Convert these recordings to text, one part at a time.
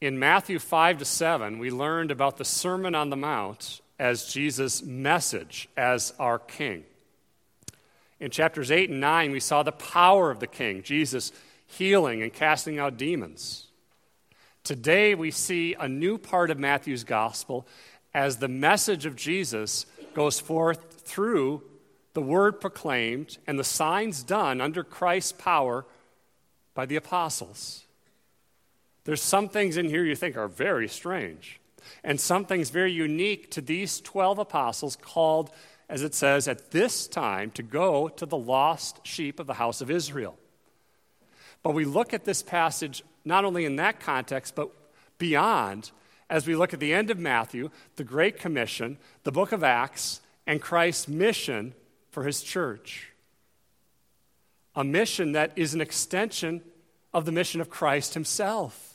In Matthew 5 to 7, we learned about the Sermon on the Mount as Jesus' message as our king. In chapters 8 and 9, we saw the power of the king, Jesus healing and casting out demons. Today, we see a new part of Matthew's gospel as the message of Jesus goes forth through the word proclaimed and the signs done under Christ's power by the apostles. There's some things in here you think are very strange, and some things very unique to these 12 apostles called, as it says, at this time to go to the lost sheep of the house of Israel. But we look at this passage not only in that context, but beyond as we look at the end of Matthew, the Great Commission, the book of Acts, and Christ's mission for his church. A mission that is an extension of the mission of Christ himself.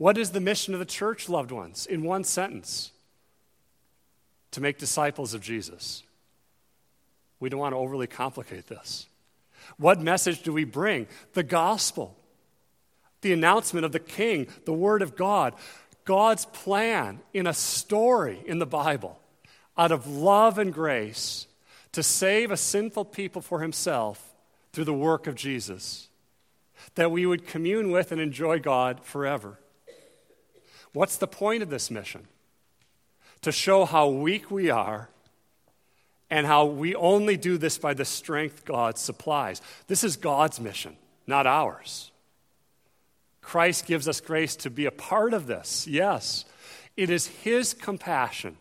What is the mission of the church, loved ones? In one sentence to make disciples of Jesus. We don't want to overly complicate this. What message do we bring? The gospel, the announcement of the king, the word of God, God's plan in a story in the Bible out of love and grace to save a sinful people for himself through the work of Jesus, that we would commune with and enjoy God forever. What's the point of this mission? To show how weak we are and how we only do this by the strength God supplies. This is God's mission, not ours. Christ gives us grace to be a part of this, yes. It is His compassion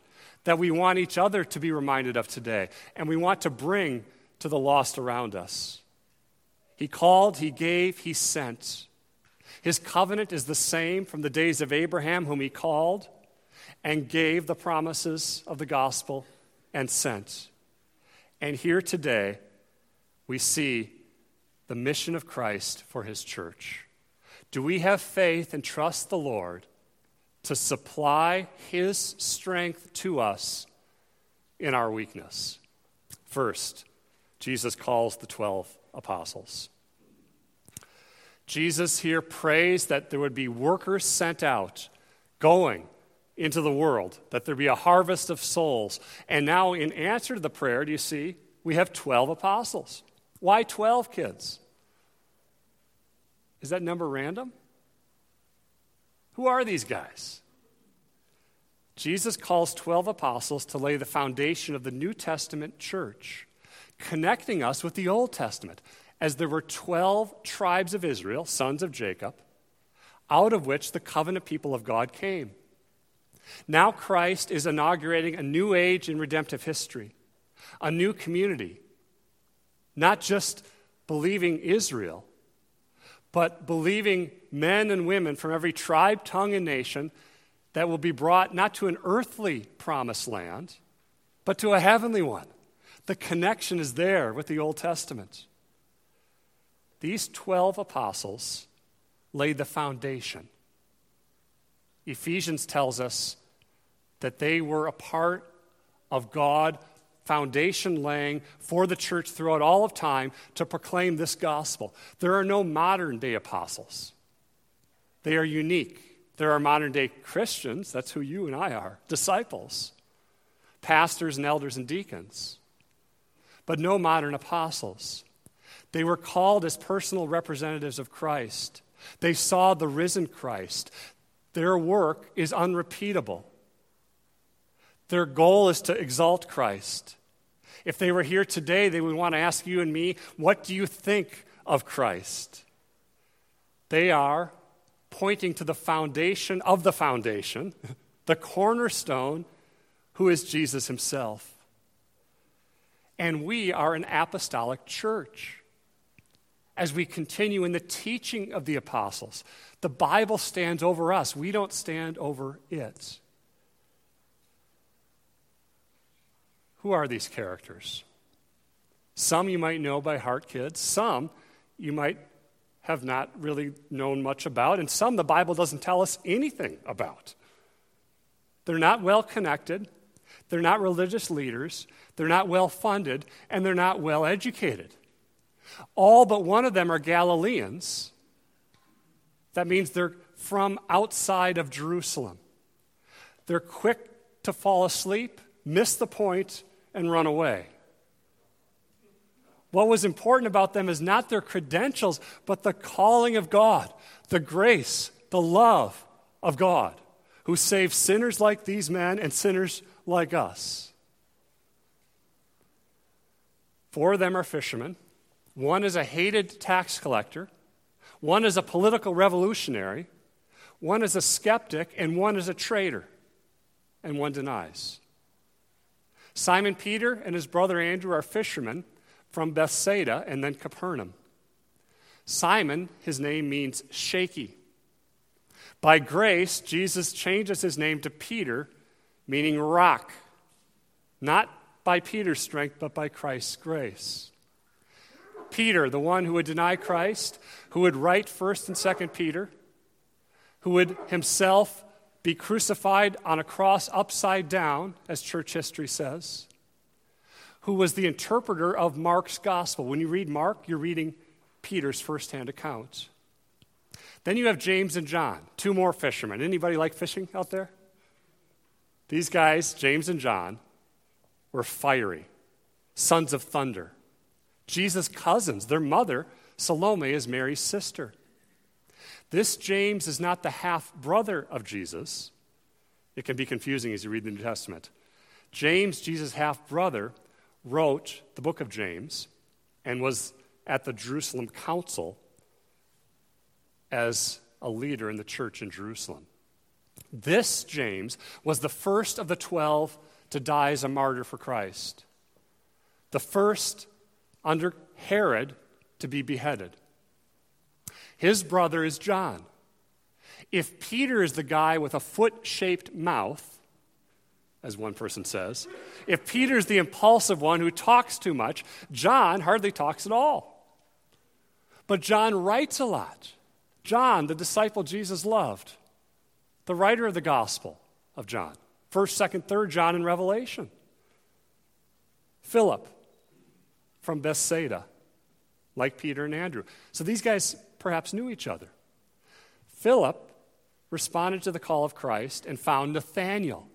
that we want each other to be reminded of today, and we want to bring to the lost around us. He called, He gave, He sent. His covenant is the same from the days of Abraham, whom He called and gave the promises of the gospel and sent. And here today, we see the mission of Christ for his church. Do we have faith and trust the Lord to supply his strength to us in our weakness? First, Jesus calls the 12 apostles. Jesus here prays that there would be workers sent out, going into the world, that there be a harvest of souls. And now, in answer to the prayer, do you see, we have 12 apostles. Why 12 kids? Is that number random? Who are these guys? Jesus calls 12 apostles to lay the foundation of the New Testament church, connecting us with the Old Testament, as there were 12 tribes of Israel, sons of Jacob, out of which the covenant people of God came. Now Christ is inaugurating a new age in redemptive history, a new community, not just believing Israel, but believing men and women from every tribe, tongue, and nation that will be brought not to an earthly promised land, but to a heavenly one. The connection is there with the Old Testament. These 12 apostles laid the foundation. Ephesians tells us that they were a part of God foundation laying for the church throughout all of time to proclaim this gospel. There are no modern day apostles, they are unique. There are modern day Christians, that's who you and I are, disciples, pastors and elders and deacons, but no modern apostles. They were called as personal representatives of Christ. They saw the risen Christ. Their work is unrepeatable. Their goal is to exalt Christ. If they were here today, they would want to ask you and me, what do you think of Christ? They are pointing to the foundation of the foundation, the cornerstone, who is Jesus himself. And we are an apostolic church. As we continue in the teaching of the apostles, the Bible stands over us. We don't stand over it. Who are these characters? Some you might know by heart, kids. Some you might have not really known much about. And some the Bible doesn't tell us anything about. They're not well connected. They're not religious leaders. They're not well funded. And they're not well educated. All but one of them are Galileans. That means they're from outside of Jerusalem. They're quick to fall asleep, miss the point, and run away. What was important about them is not their credentials, but the calling of God, the grace, the love of God, who saves sinners like these men and sinners like us. Four of them are fishermen. One is a hated tax collector. One is a political revolutionary. One is a skeptic. And one is a traitor. And one denies. Simon Peter and his brother Andrew are fishermen from Bethsaida and then Capernaum. Simon, his name means shaky. By grace, Jesus changes his name to Peter, meaning rock. Not by Peter's strength, but by Christ's grace. Peter, the one who would deny Christ, who would write 1st and 2nd Peter, who would himself be crucified on a cross upside down, as church history says, who was the interpreter of Mark's gospel. When you read Mark, you're reading Peter's firsthand account. Then you have James and John, two more fishermen. Anybody like fishing out there? These guys, James and John, were fiery, sons of thunder. Jesus' cousins, their mother, Salome, is Mary's sister. This James is not the half brother of Jesus. It can be confusing as you read the New Testament. James, Jesus' half brother, wrote the book of James and was at the Jerusalem Council as a leader in the church in Jerusalem. This James was the first of the 12 to die as a martyr for Christ, the first under Herod to be beheaded. His brother is John. If Peter is the guy with a foot shaped mouth, as one person says, if Peter's the impulsive one who talks too much, John hardly talks at all. But John writes a lot. John, the disciple Jesus loved, the writer of the Gospel of John, 1st, 2nd, 3rd John in Revelation. Philip from Bethsaida, like Peter and Andrew. So these guys perhaps knew each other. Philip responded to the call of Christ and found Nathanael,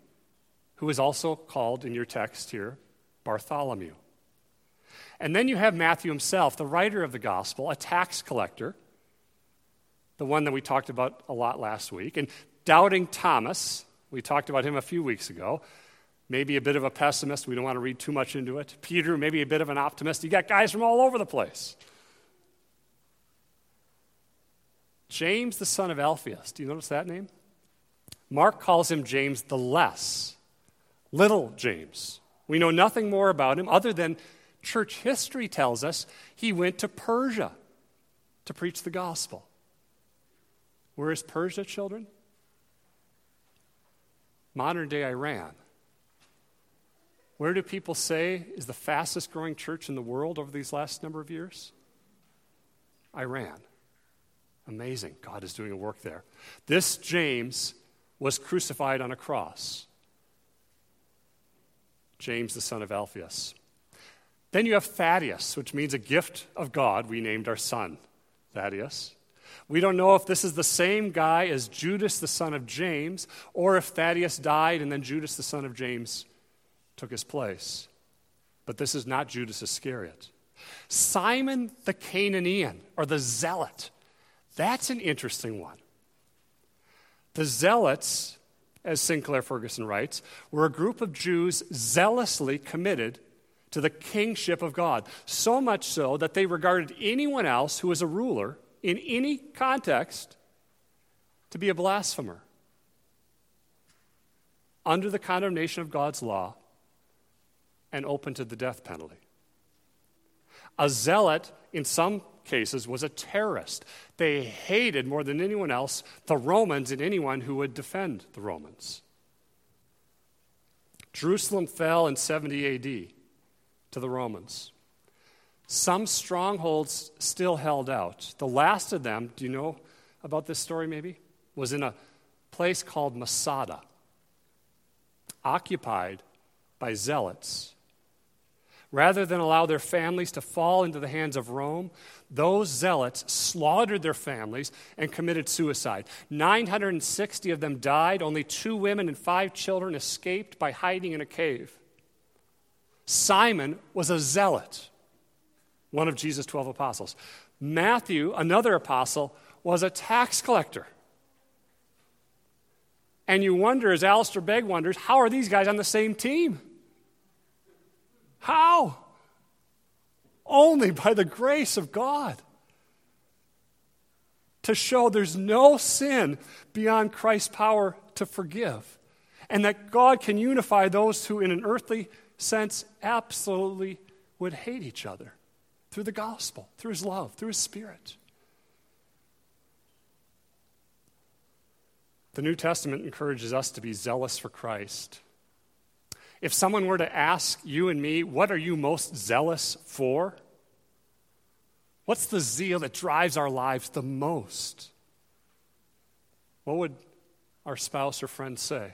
who is also called in your text here Bartholomew. And then you have Matthew himself, the writer of the gospel, a tax collector, the one that we talked about a lot last week, and doubting Thomas, we talked about him a few weeks ago, maybe a bit of a pessimist. We don't want to read too much into it. Peter, maybe a bit of an optimist. You got guys from all over the place. James, the son of Alphaeus. Do you notice that name? Mark calls him James the Less, little James. We know nothing more about him other than church history tells us he went to Persia to preach the gospel. Where is Persia, children? Modern day Iran. Where do people say is the fastest growing church in the world over these last number of years? Iran. Amazing. God is doing a work there. This James was crucified on a cross. James, the son of Alphaeus. Then you have Thaddeus, which means a gift of God. We named our son Thaddeus. We don't know if this is the same guy as Judas, the son of James, or if Thaddeus died and then Judas, the son of James, took his place. But this is not Judas Iscariot. Simon the Cananaean, or the Zealot, that's an interesting one. The Zealots, as Sinclair Ferguson writes, were a group of Jews zealously committed to the kingship of God, so much so that they regarded anyone else who was a ruler in any context to be a blasphemer under the condemnation of God's law and open to the death penalty. A zealot, in some cases, was a terrorist. They hated more than anyone else the Romans and anyone who would defend the Romans. Jerusalem fell in 70 AD to the Romans. Some strongholds still held out. The last of them, do you know about this story maybe? Was in a place called Masada, occupied by zealots Rather than allow their families to fall into the hands of Rome, those zealots slaughtered their families and committed suicide. 960 of them died. Only two women and five children escaped by hiding in a cave. Simon was a zealot, one of Jesus' 12 apostles. Matthew, another apostle, was a tax collector. And you wonder, as Alistair Begg wonders, how are these guys on the same team? How? Only by the grace of God. To show there's no sin beyond Christ's power to forgive. And that God can unify those who, in an earthly sense, absolutely would hate each other through the gospel, through his love, through his spirit. The New Testament encourages us to be zealous for Christ. If someone were to ask you and me, what are you most zealous for? What's the zeal that drives our lives the most? What would our spouse or friend say?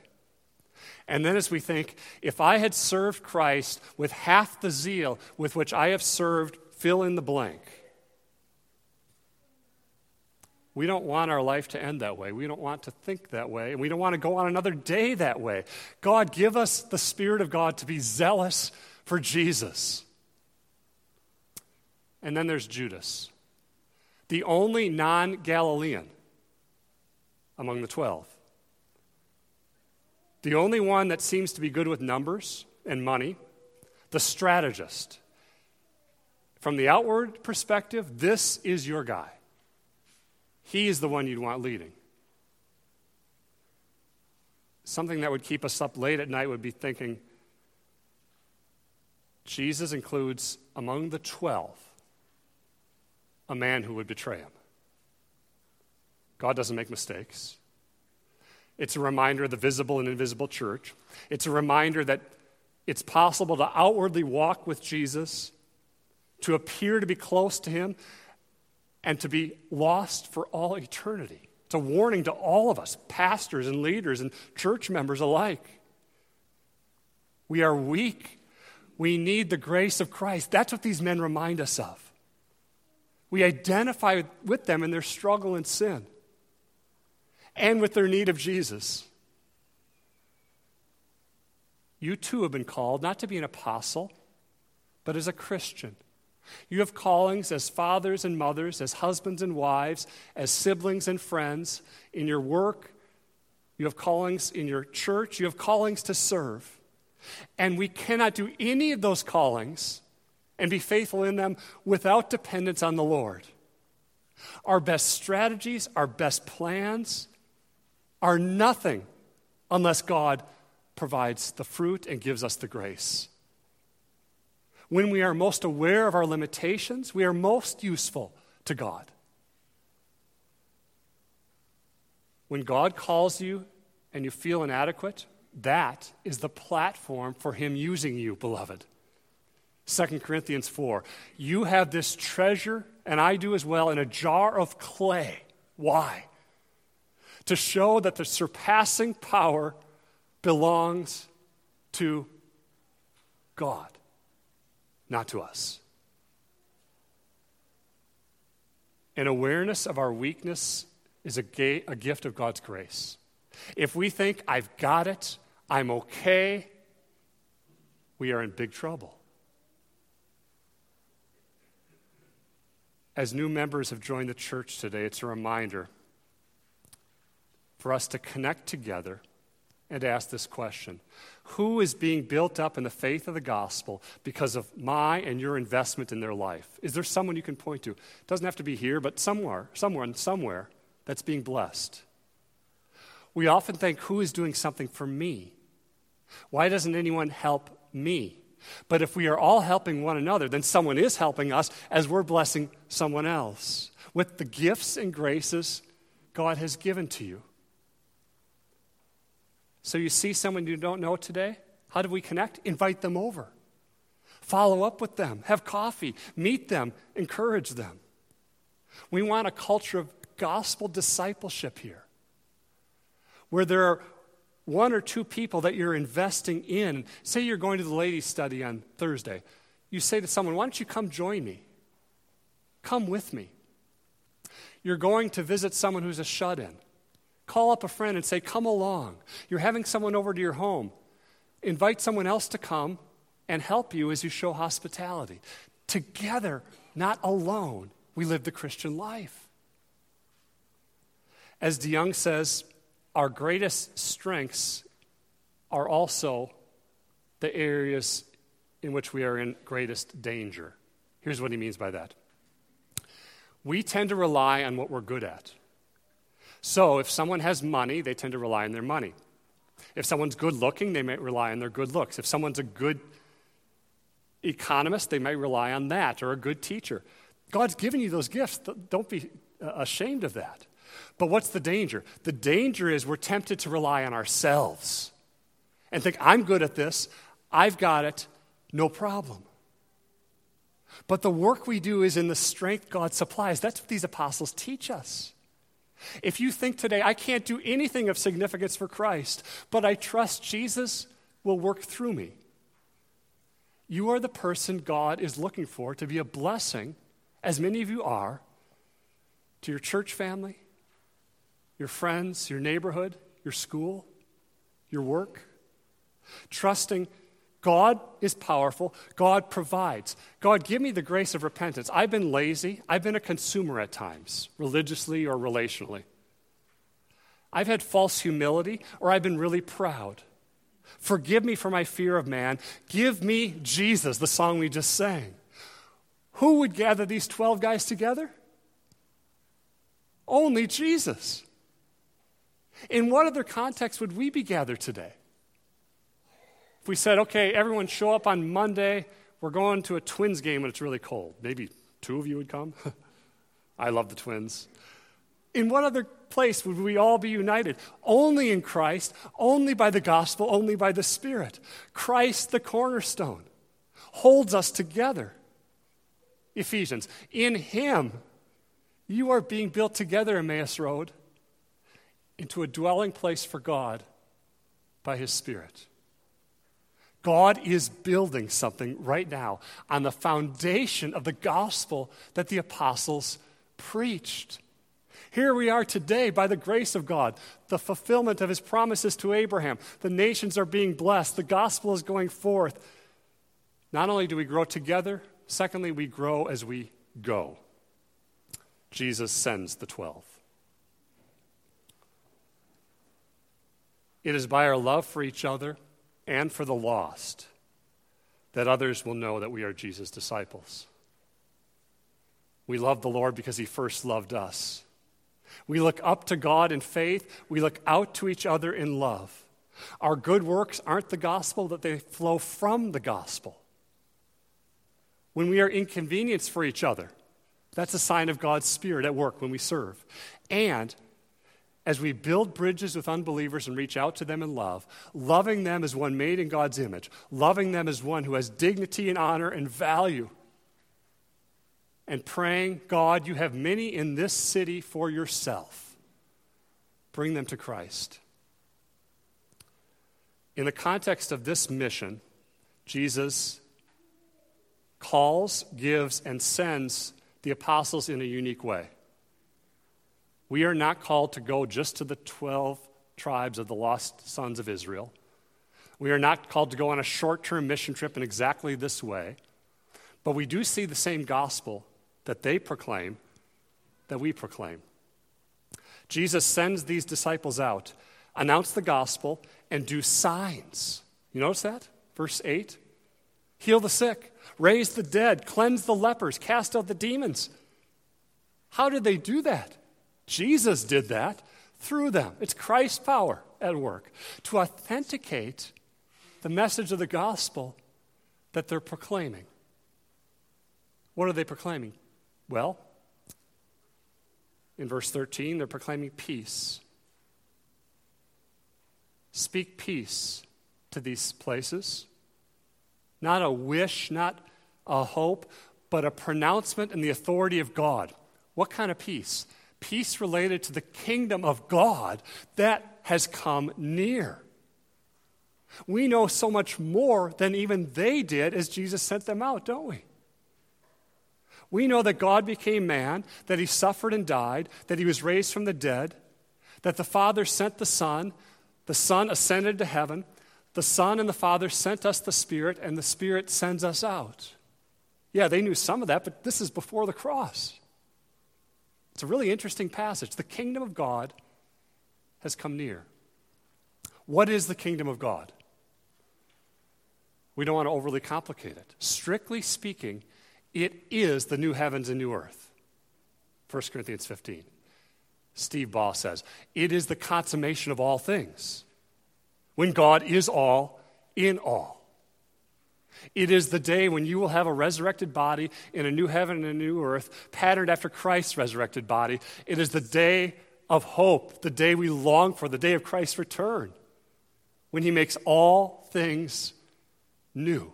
And then, as we think, if I had served Christ with half the zeal with which I have served, fill in the blank. We don't want our life to end that way. We don't want to think that way. And we don't want to go on another day that way. God, give us the Spirit of God to be zealous for Jesus. And then there's Judas, the only non Galilean among the 12. The only one that seems to be good with numbers and money, the strategist. From the outward perspective, this is your guy. He is the one you'd want leading. Something that would keep us up late at night would be thinking Jesus includes among the 12 a man who would betray him. God doesn't make mistakes. It's a reminder of the visible and invisible church. It's a reminder that it's possible to outwardly walk with Jesus, to appear to be close to him, and to be lost for all eternity. It's a warning to all of us, pastors and leaders and church members alike. We are weak. We need the grace of Christ. That's what these men remind us of. We identify with them in their struggle and sin and with their need of Jesus. You too have been called not to be an apostle, but as a Christian. You have callings as fathers and mothers, as husbands and wives, as siblings and friends, in your work. You have callings in your church. You have callings to serve. And we cannot do any of those callings and be faithful in them without dependence on the Lord. Our best strategies, our best plans are nothing unless God provides the fruit and gives us the grace. When we are most aware of our limitations, we are most useful to God. When God calls you and you feel inadequate, that is the platform for Him using you, beloved. 2 Corinthians 4. You have this treasure, and I do as well, in a jar of clay. Why? To show that the surpassing power belongs to God not to us. An awareness of our weakness is a, ga- a gift of God's grace. If we think, I've got it, I'm okay, we are in big trouble. As new members have joined the church today, it's a reminder for us to connect together and ask this question Who is being built up in the faith of the gospel because of my and your investment in their life? Is there someone you can point to? It doesn't have to be here, but somewhere, someone, somewhere that's being blessed. We often think, Who is doing something for me? Why doesn't anyone help me? But if we are all helping one another, then someone is helping us as we're blessing someone else with the gifts and graces God has given to you. So you see someone you don't know today? How do we connect? Invite them over. Follow up with them. Have coffee. Meet them. Encourage them. We want a culture of gospel discipleship here where there are one or two people that you're investing in. Say you're going to the ladies' study on Thursday. you say to someone, Why don't you come join me? Come with me. You're going to visit someone who's a shut in. Call up a friend and say, Come along. You're having someone over to your home. Invite someone else to come and help you as you show hospitality. Together, not alone, we live the Christian life. As DeYoung says, our greatest strengths are also the areas in which we are in greatest danger. Here's what he means by that we tend to rely on what we're good at. So if someone has money, they tend to rely on their money. If someone's good looking, they might rely on their good looks. If someone's a good economist, they might rely on that, or a good teacher. God's given you those gifts. Don't be uh, ashamed of that. But what's the danger? The danger is we're tempted to rely on ourselves and think, I'm good at this, I've got it, no problem. But the work we do is in the strength God supplies. That's what these apostles teach us. If you think today, I can't do anything of significance for Christ, but I trust Jesus will work through me, you are the person God is looking for to be a blessing, as many of you are, to your church family, your friends, your neighborhood, your school, your work. Trusting God is powerful. God provides. God, give me the grace of repentance. I've been lazy. I've been a consumer at times, religiously or relationally. I've had false humility, or I've been really proud. Forgive me for my fear of man. Give me Jesus, the song we just sang. Who would gather these 12 guys together? Only Jesus. In what other context would we be gathered today? If we said, okay, everyone show up on Monday, we're going to a Twins game and it's really cold. Maybe two of you would come. I love the Twins. In what other place would we all be united? Only in Christ, only by the gospel, only by the Spirit. Christ, the cornerstone, holds us together. Ephesians. In Him, you are being built together, Emmaus Road, into a dwelling place for God by His Spirit. God is building something right now on the foundation of the gospel that the apostles preached. Here we are today by the grace of God, the fulfillment of his promises to Abraham. The nations are being blessed, the gospel is going forth. Not only do we grow together, secondly, we grow as we go. Jesus sends the 12. It is by our love for each other and for the lost, that others will know that we are Jesus' disciples. We love the Lord because he first loved us. We look up to God in faith, we look out to each other in love. Our good works aren't the gospel, that they flow from the gospel. When we are inconvenienced for each other, that's a sign of God's Spirit at work when we serve. And as we build bridges with unbelievers and reach out to them in love, loving them as one made in God's image, loving them as one who has dignity and honor and value, and praying, God, you have many in this city for yourself. Bring them to Christ. In the context of this mission, Jesus calls, gives, and sends the apostles in a unique way. We are not called to go just to the 12 tribes of the lost sons of Israel. We are not called to go on a short term mission trip in exactly this way. But we do see the same gospel that they proclaim that we proclaim. Jesus sends these disciples out, announce the gospel, and do signs. You notice that? Verse 8 heal the sick, raise the dead, cleanse the lepers, cast out the demons. How did they do that? Jesus did that through them. It's Christ's power at work to authenticate the message of the gospel that they're proclaiming. What are they proclaiming? Well, in verse 13, they're proclaiming peace. Speak peace to these places. Not a wish, not a hope, but a pronouncement in the authority of God. What kind of peace? Peace related to the kingdom of God that has come near. We know so much more than even they did as Jesus sent them out, don't we? We know that God became man, that he suffered and died, that he was raised from the dead, that the Father sent the Son, the Son ascended to heaven, the Son and the Father sent us the Spirit, and the Spirit sends us out. Yeah, they knew some of that, but this is before the cross. It's a really interesting passage. The kingdom of God has come near. What is the kingdom of God? We don't want to overly complicate it. Strictly speaking, it is the new heavens and new earth. 1 Corinthians 15. Steve Ball says, It is the consummation of all things. When God is all in all. It is the day when you will have a resurrected body in a new heaven and a new earth, patterned after Christ's resurrected body. It is the day of hope, the day we long for, the day of Christ's return, when he makes all things new.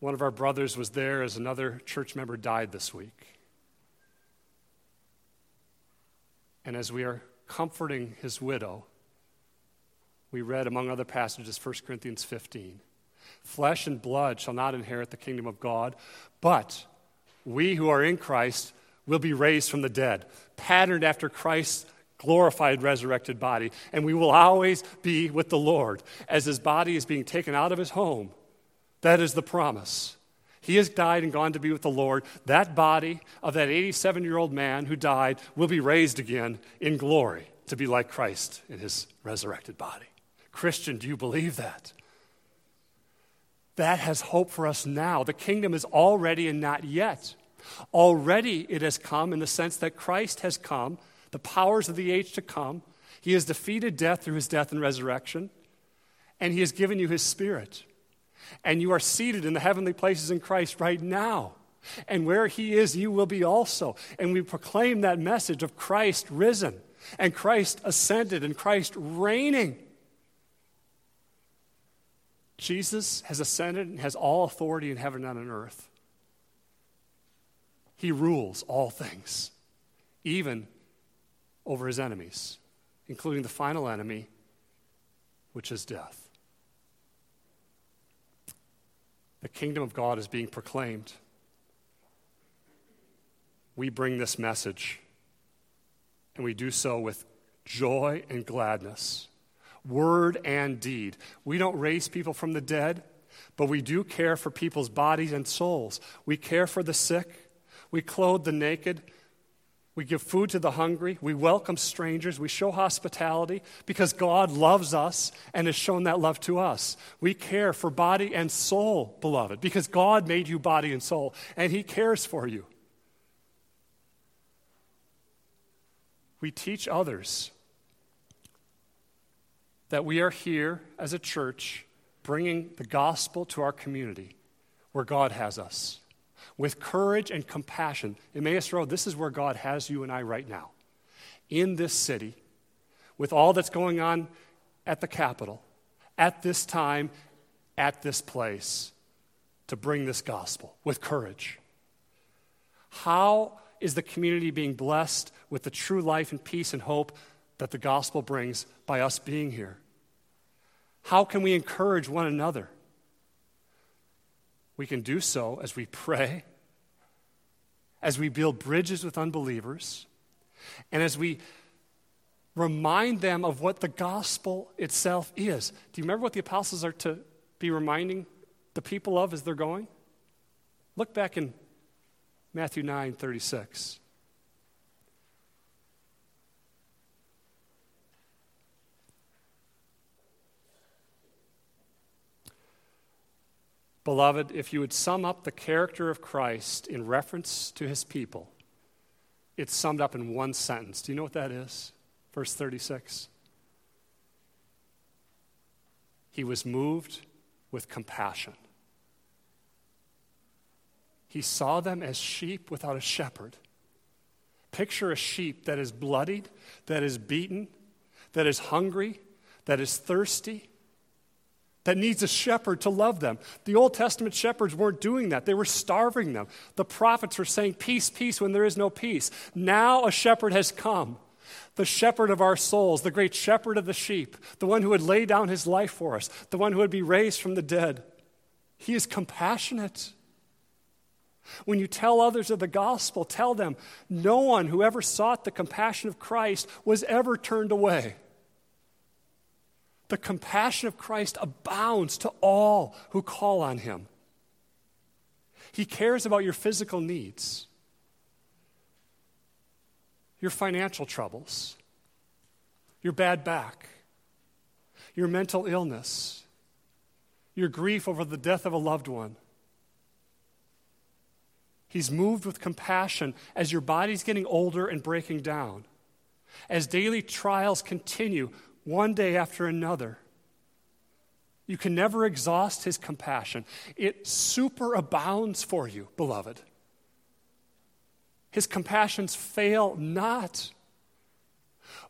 One of our brothers was there as another church member died this week. And as we are comforting his widow, we read, among other passages, 1 Corinthians 15. Flesh and blood shall not inherit the kingdom of God, but we who are in Christ will be raised from the dead, patterned after Christ's glorified, resurrected body. And we will always be with the Lord as his body is being taken out of his home that is the promise. He has died and gone to be with the Lord. That body of that 87 year old man who died will be raised again in glory to be like Christ in his resurrected body. Christian, do you believe that? That has hope for us now. The kingdom is already and not yet. Already it has come in the sense that Christ has come, the powers of the age to come. He has defeated death through his death and resurrection, and he has given you his spirit and you are seated in the heavenly places in Christ right now. And where He is, you will be also. And we proclaim that message of Christ risen, and Christ ascended, and Christ reigning. Jesus has ascended and has all authority in heaven and on earth. He rules all things, even over his enemies, including the final enemy, which is death. The kingdom of God is being proclaimed. We bring this message, and we do so with joy and gladness, word and deed. We don't raise people from the dead, but we do care for people's bodies and souls. We care for the sick, we clothe the naked, we give food to the hungry. We welcome strangers. We show hospitality because God loves us and has shown that love to us. We care for body and soul, beloved, because God made you body and soul and He cares for you. We teach others that we are here as a church bringing the gospel to our community where God has us with courage and compassion. Emmaus Road, this is where God has you and I right now. In this city, with all that's going on at the Capitol, at this time, at this place, to bring this gospel with courage. How is the community being blessed with the true life and peace and hope that the gospel brings by us being here? How can we encourage one another? We can do so as we pray, as we build bridges with unbelievers, and as we remind them of what the gospel itself is. Do you remember what the apostles are to be reminding the people of as they're going? Look back in Matthew 9 36. Beloved, if you would sum up the character of Christ in reference to his people, it's summed up in one sentence. Do you know what that is? Verse 36. He was moved with compassion. He saw them as sheep without a shepherd. Picture a sheep that is bloodied, that is beaten, that is hungry, that is thirsty, that needs a shepherd to love them. The Old Testament shepherds weren't doing that, they were starving them. The prophets were saying, Peace, peace, when there is no peace. Now a shepherd has come, the shepherd of our souls, the great shepherd of the sheep, the one who would lay down his life for us, the one who would be raised from the dead. He is compassionate. When you tell others of the gospel, tell them no one who ever sought the compassion of Christ was ever turned away. The compassion of Christ abounds to all who call on him. He cares about your physical needs your financial troubles, your bad back, your mental illness, your grief over the death of a loved one. He's moved with compassion as your body's getting older and breaking down. As daily trials continue, one day after another, you can never exhaust his compassion. It superabounds for you, beloved. His compassions fail not.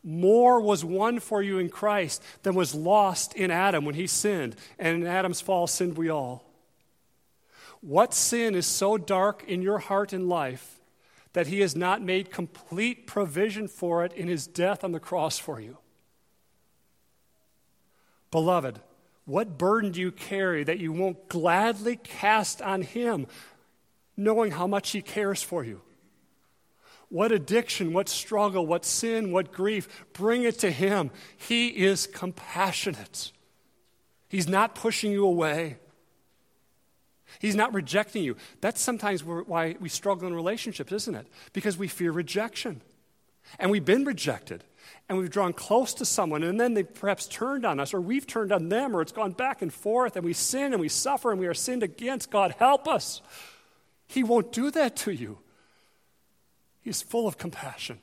More was won for you in Christ than was lost in Adam when he sinned, and in Adam's fall sinned we all. What sin is so dark in your heart and life that he has not made complete provision for it in his death on the cross for you? Beloved, what burden do you carry that you won't gladly cast on him, knowing how much he cares for you? what addiction, what struggle, what sin, what grief, bring it to Him. He is compassionate. He's not pushing you away. He's not rejecting you. That's sometimes why we struggle in relationships, isn't it? Because we fear rejection. And we've been rejected. And we've drawn close to someone, and then they've perhaps turned on us, or we've turned on them, or it's gone back and forth, and we sin and we suffer and we are sinned against. God, help us. He won't do that to you. He's full of compassion.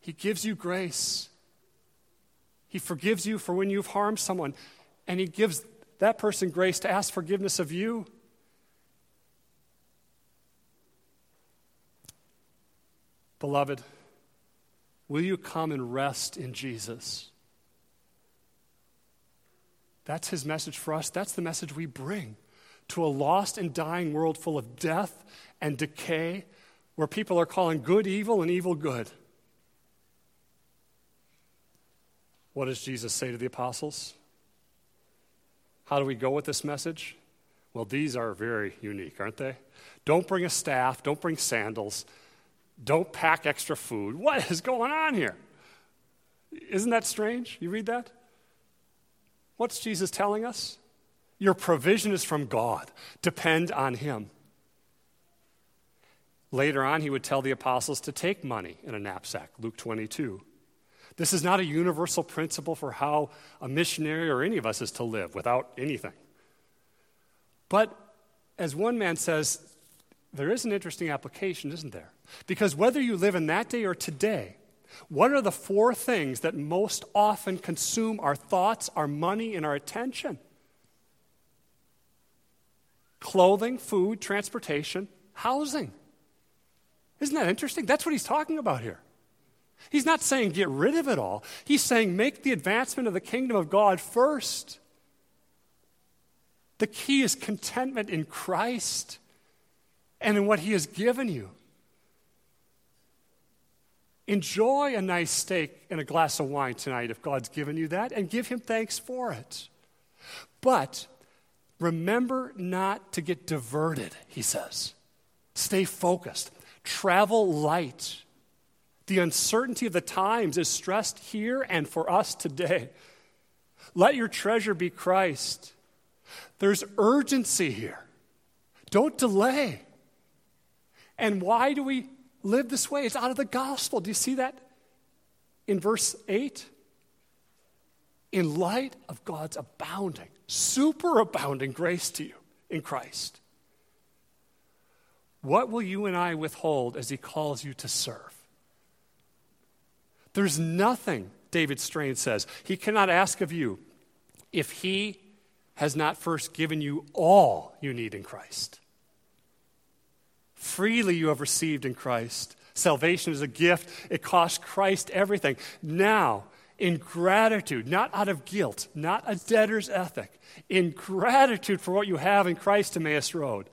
He gives you grace. He forgives you for when you've harmed someone, and He gives that person grace to ask forgiveness of you. Beloved, will you come and rest in Jesus? That's His message for us. That's the message we bring to a lost and dying world full of death and decay where people are calling good evil and evil good. What does Jesus say to the apostles? How do we go with this message? Well, these are very unique, aren't they? Don't bring a staff, don't bring sandals, don't pack extra food. What is going on here? Isn't that strange? You read that? What's Jesus telling us? Your provision is from God. Depend on Him. Later on, he would tell the apostles to take money in a knapsack, Luke 22. This is not a universal principle for how a missionary or any of us is to live without anything. But as one man says, there is an interesting application, isn't there? Because whether you live in that day or today, what are the four things that most often consume our thoughts, our money, and our attention? Clothing, food, transportation, housing. Isn't that interesting? That's what he's talking about here. He's not saying get rid of it all. He's saying make the advancement of the kingdom of God first. The key is contentment in Christ and in what he has given you. Enjoy a nice steak and a glass of wine tonight if God's given you that, and give him thanks for it. But remember not to get diverted, he says. Stay focused. Travel light. The uncertainty of the times is stressed here and for us today. Let your treasure be Christ. There's urgency here. Don't delay. And why do we live this way? It's out of the gospel. Do you see that in verse 8? In light of God's abounding, superabounding grace to you in Christ. What will you and I withhold as he calls you to serve? There's nothing, David Strain says, he cannot ask of you if he has not first given you all you need in Christ. Freely you have received in Christ. Salvation is a gift, it costs Christ everything. Now, in gratitude, not out of guilt, not a debtor's ethic, in gratitude for what you have in Christ, Emmaus Road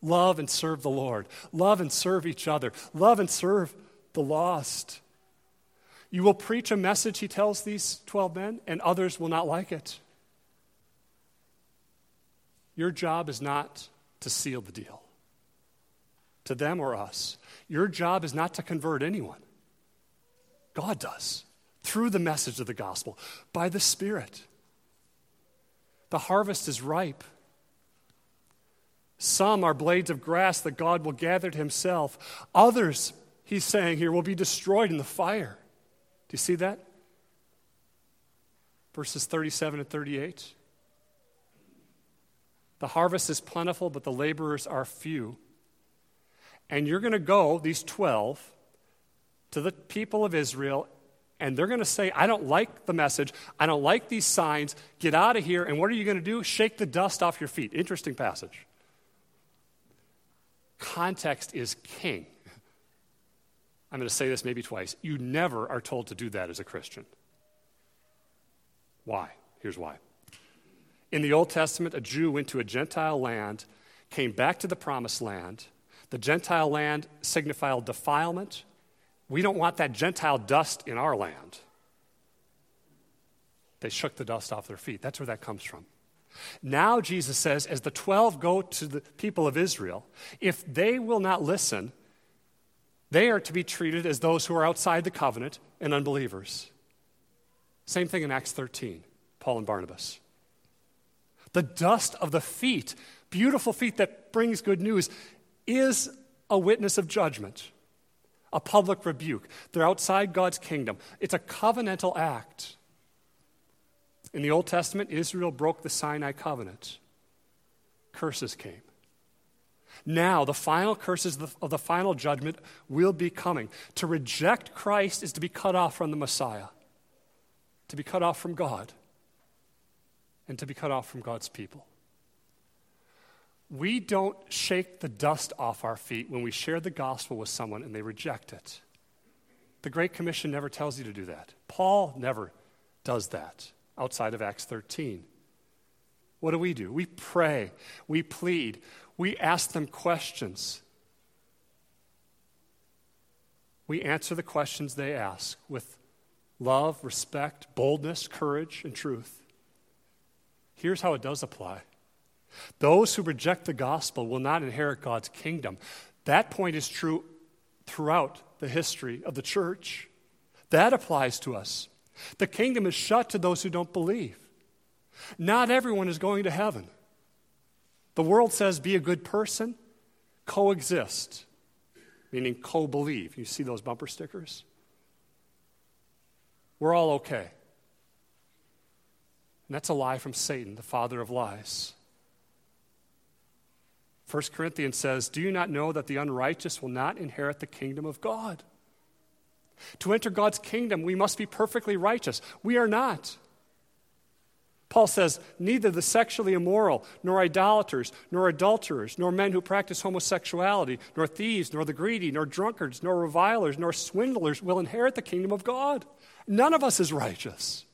Love and serve the Lord. Love and serve each other. Love and serve the lost. You will preach a message, he tells these 12 men, and others will not like it. Your job is not to seal the deal to them or us. Your job is not to convert anyone, God does through the message of the gospel by the Spirit. The harvest is ripe. Some are blades of grass that God will gather to himself. Others, he's saying here, will be destroyed in the fire. Do you see that? Verses 37 and 38. The harvest is plentiful, but the laborers are few. And you're going to go, these 12, to the people of Israel, and they're going to say, I don't like the message. I don't like these signs. Get out of here. And what are you going to do? Shake the dust off your feet. Interesting passage. Context is king. I'm going to say this maybe twice. You never are told to do that as a Christian. Why? Here's why. In the Old Testament, a Jew went to a Gentile land, came back to the promised land. The Gentile land signified defilement. We don't want that Gentile dust in our land. They shook the dust off their feet. That's where that comes from. Now, Jesus says, as the 12 go to the people of Israel, if they will not listen, they are to be treated as those who are outside the covenant and unbelievers. Same thing in Acts 13, Paul and Barnabas. The dust of the feet, beautiful feet that brings good news, is a witness of judgment, a public rebuke. They're outside God's kingdom. It's a covenantal act. In the Old Testament, Israel broke the Sinai covenant. Curses came. Now, the final curses of the final judgment will be coming. To reject Christ is to be cut off from the Messiah, to be cut off from God, and to be cut off from God's people. We don't shake the dust off our feet when we share the gospel with someone and they reject it. The Great Commission never tells you to do that. Paul never does that outside of Acts 13. What do we do? We pray, we plead, we ask them questions. We answer the questions they ask with love, respect, boldness, courage, and truth. Here's how it does apply those who reject the gospel will not inherit God's kingdom. That point is true throughout the history of the church. That applies to us. The kingdom is shut to those who don't believe. Not everyone is going to heaven. The world says be a good person, coexist, meaning co believe. You see those bumper stickers? We're all okay. And that's a lie from Satan, the father of lies. 1 Corinthians says, Do you not know that the unrighteous will not inherit the kingdom of God? To enter God's kingdom, we must be perfectly righteous. We are not. Paul says, Neither the sexually immoral, nor idolaters, nor adulterers, nor men who practice homosexuality, nor thieves, nor the greedy, nor drunkards, nor revilers, nor swindlers will inherit the kingdom of God. None of us is righteous.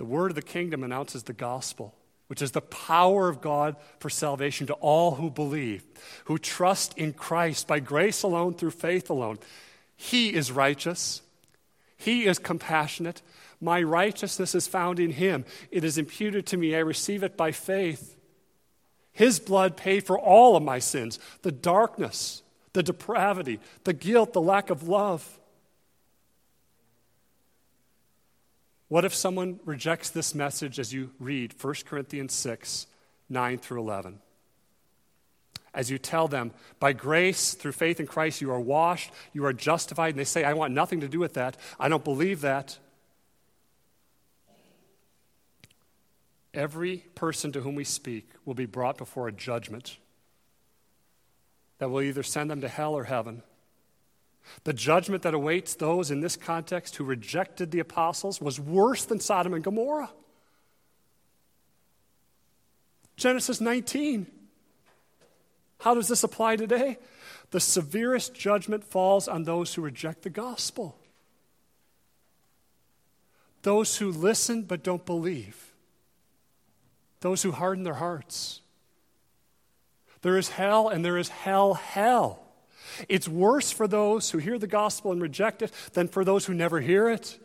The word of the kingdom announces the gospel, which is the power of God for salvation to all who believe, who trust in Christ by grace alone through faith alone. He is righteous, He is compassionate. My righteousness is found in Him. It is imputed to me. I receive it by faith. His blood paid for all of my sins the darkness, the depravity, the guilt, the lack of love. What if someone rejects this message as you read 1 Corinthians 6 9 through 11? As you tell them, by grace, through faith in Christ, you are washed, you are justified, and they say, I want nothing to do with that, I don't believe that. Every person to whom we speak will be brought before a judgment that will either send them to hell or heaven. The judgment that awaits those in this context who rejected the apostles was worse than Sodom and Gomorrah. Genesis 19. How does this apply today? The severest judgment falls on those who reject the gospel, those who listen but don't believe, those who harden their hearts. There is hell, and there is hell, hell It's worse for those who hear the gospel and reject it than for those who never hear it.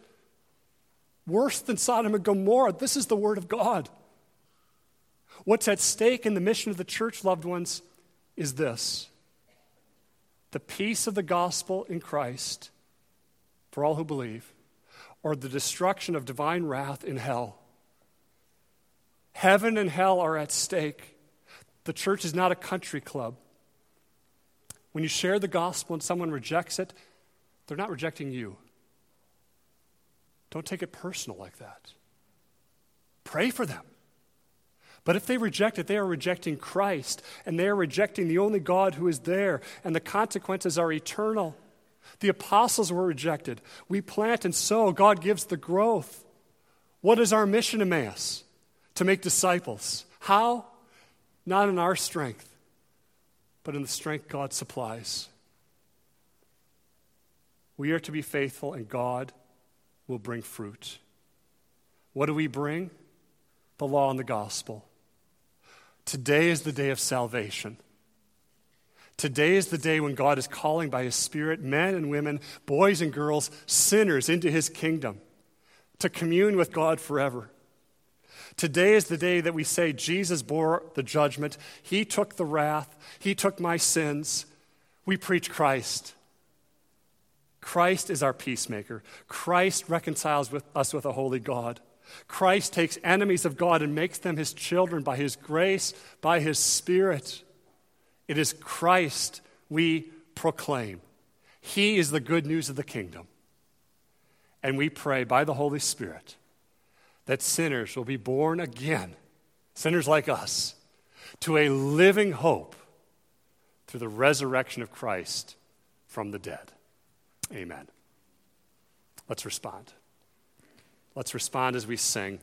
Worse than Sodom and Gomorrah. This is the word of God. What's at stake in the mission of the church, loved ones, is this the peace of the gospel in Christ for all who believe, or the destruction of divine wrath in hell. Heaven and hell are at stake. The church is not a country club. When you share the gospel and someone rejects it, they're not rejecting you. Don't take it personal like that. Pray for them. But if they reject it, they are rejecting Christ, and they are rejecting the only God who is there, and the consequences are eternal. The apostles were rejected. We plant and sow, God gives the growth. What is our mission, Emmaus? To make disciples. How? Not in our strength, but in the strength God supplies. We are to be faithful, and God will bring fruit. What do we bring? The law and the gospel. Today is the day of salvation. Today is the day when God is calling by His Spirit men and women, boys and girls, sinners into His kingdom to commune with God forever. Today is the day that we say Jesus bore the judgment, He took the wrath, He took my sins. We preach Christ. Christ is our peacemaker. Christ reconciles with us with a holy God. Christ takes enemies of God and makes them his children by his grace, by his spirit. It is Christ we proclaim. He is the good news of the kingdom. And we pray by the Holy Spirit that sinners will be born again, sinners like us, to a living hope through the resurrection of Christ from the dead. Amen. Let's respond. Let's respond as we sing.